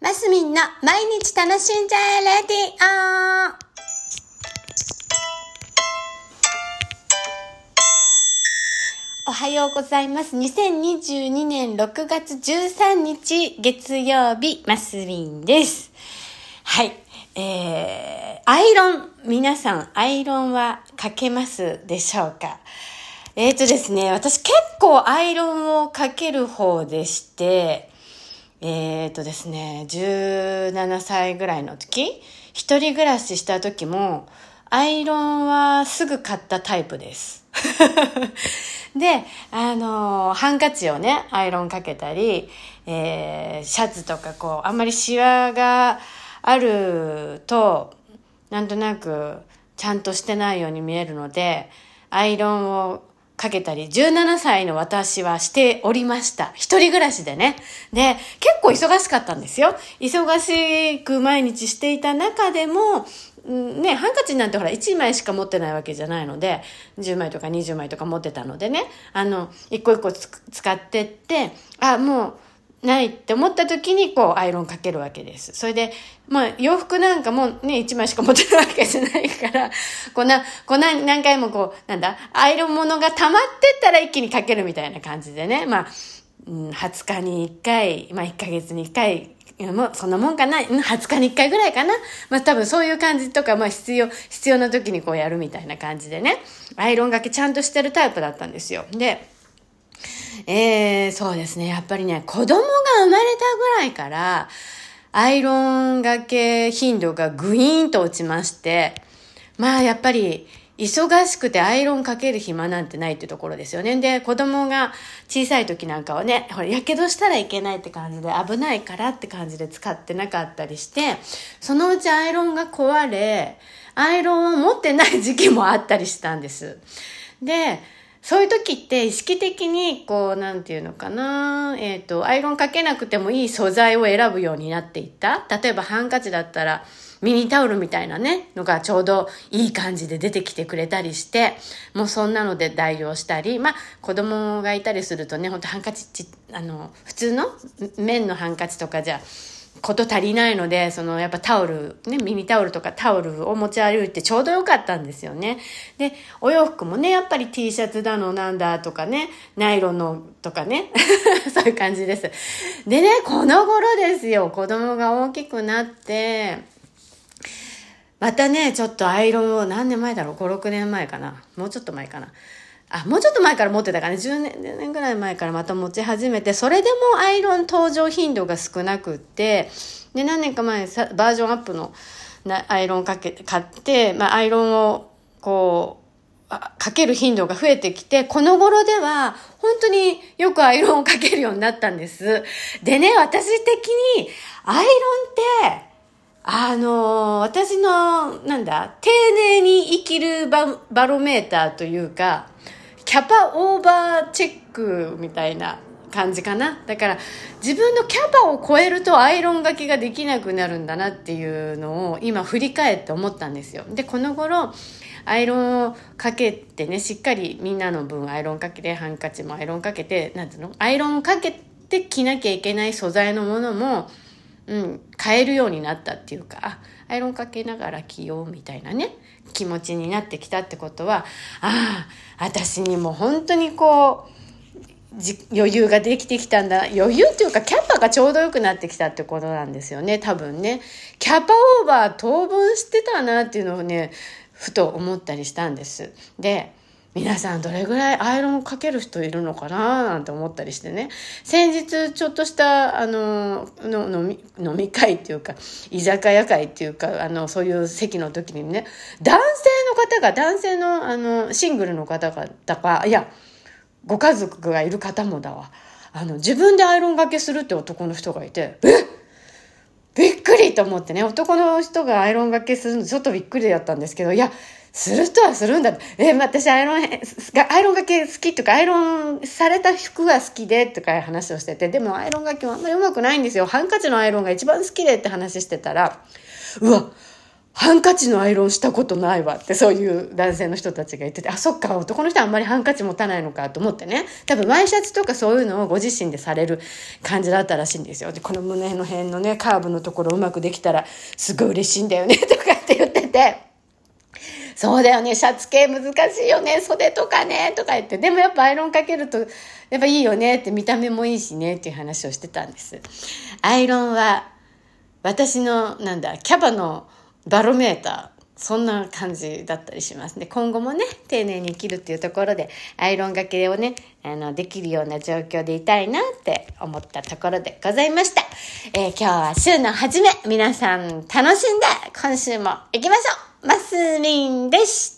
マスミンの毎日楽しんじゃえレディオおはようございます。2022年6月13日月曜日、マスミンです。はい。えー、アイロン、皆さん、アイロンはかけますでしょうか？えーとですね、私結構アイロンをかける方でして、えーとですね、17歳ぐらいの時、一人暮らしした時も、アイロンはすぐ買ったタイプです。で、あのハンカチをね、アイロンかけたり、えーシャツとかこう、あんまりシワがあると、なんとなくちゃんとしてないように見えるので、アイロンをかけたり、17歳の私はしておりました。一人暮らしでね。で、結構忙しかったんですよ。忙しく毎日していた中でも、ね、ハンカチなんてほら、1枚しか持ってないわけじゃないので、10枚とか20枚とか持ってたのでね、あの、一個一個使ってって、あ、もう、ないって思った時にこうアイロンかけるわけです。それで、まあ洋服なんかもね、1枚しか持てるわけじゃないから、こうな、こう何何回もこう、なんだ、アイロン物が溜まってったら一気にかけるみたいな感じでね、まあ、うん、20日に1回、まあ1ヶ月に1回、もうそんなもんかな、うん、20日に1回ぐらいかな。まあ多分そういう感じとか、まあ必要、必要な時にこうやるみたいな感じでね、アイロンがけちゃんとしてるタイプだったんですよ。で、えー、そうですね。やっぱりね、子供が生まれたぐらいから、アイロンがけ頻度がグイーンと落ちまして、まあやっぱり、忙しくてアイロンかける暇なんてないってところですよね。で、子供が小さい時なんかはね、ほら、やけどしたらいけないって感じで危ないからって感じで使ってなかったりして、そのうちアイロンが壊れ、アイロンを持ってない時期もあったりしたんです。で、そういう時って意識的に、こう、なんていうのかな、えっ、と、アイロンかけなくてもいい素材を選ぶようになっていった。例えばハンカチだったら、ミニタオルみたいなね、のがちょうどいい感じで出てきてくれたりして、もうそんなので代用したり、まあ、子供がいたりするとね、ほんとハンカチち、あの、普通の綿のハンカチとかじゃ、こと足りないので、そのやっぱタオル、ね、ミニタオルとかタオルを持ち歩いてちょうどよかったんですよね。で、お洋服もね、やっぱり T シャツだのなんだとかね、ナイロンのとかね、そういう感じです。でね、この頃ですよ、子供が大きくなって、またね、ちょっとアイロンを何年前だろう ?5、6年前かな？もうちょっと前かな？あ、もうちょっと前から持ってたかね、10年、10年ぐらい前からまた持ち始めて、それでもアイロン登場頻度が少なくって、で、何年か前さバージョンアップのなアイロンかけ、買って、まあ、アイロンを、こう、かける頻度が増えてきて、この頃では、本当によくアイロンをかけるようになったんです。でね、私的に、アイロンって、あの私の、なんだ、丁寧に生きるバロメーターというか、キャパオーバーチェックみたいな感じかな。だから、自分のキャパを超えるとアイロンがけができなくなるんだなっていうのを今振り返って思ったんですよ。で、この頃、アイロンをかけてね、しっかりみんなの分アイロンかけて、ハンカチもアイロンかけて、なんていうの？アイロンかけて着なきゃいけない素材のものも、うん、変えるようになったっていうか、アイロンかけながら着ようみたいなね、気持ちになってきたってことは、ああ、私にも本当にこう、じ余裕ができてきたんだ。余裕っていうか、キャパがちょうど良くなってきたってことなんですよね、多分ね。キャパオーバー当分してたなっていうのをね、ふと思ったりしたんです。で、皆さんどれぐらいアイロンかける人いるのかななんて思ったりしてね。先日ちょっとした、あの、の飲み、み会っていうか、居酒屋会っていうか、あの、そういう席の時にね、男性の方が、男性の、あの、シングルの方々が、いや、ご家族がいる方もだわ。あの、自分でアイロンがけするって男の人がいて、えっくりと思ってね、男の人がアイロンがけするのちょっとびっくりだったんですけど、いや、するとはするんだ。え、私アイロン、アイロンがけ好きとか、アイロンされた服が好きでとかいう話をしてて、でもアイロンがけはあんまりうまくないんですよ。ハンカチのアイロンが一番好きでって話してたら、うわ、ハンカチのアイロンしたことないわってそういう男性の人たちが言ってて、あ、そっか、男の人はあんまりハンカチ持たないのかと思ってね。多分ワイシャツとかそういうのをご自身でされる感じだったらしいんですよ。で、この胸の辺のね、カーブのところうまくできたらすごい嬉しいんだよねとかって言ってて。そうだよね、シャツ系難しいよね、袖とかね、とか言って。でもやっぱアイロンかけると、やっぱいいよねって見た目もいいしねっていう話をしてたんです。アイロンは、私の、なんだ、キャバのバロメーター、そんな感じだったりしますね。今後もね、丁寧に生きるっていうところで、アイロンがけをね、あの、できるような状況でいたいなって思ったところでございました。えー、今日は週の初め、皆さん楽しんで、今週も行きましょうマスミンでした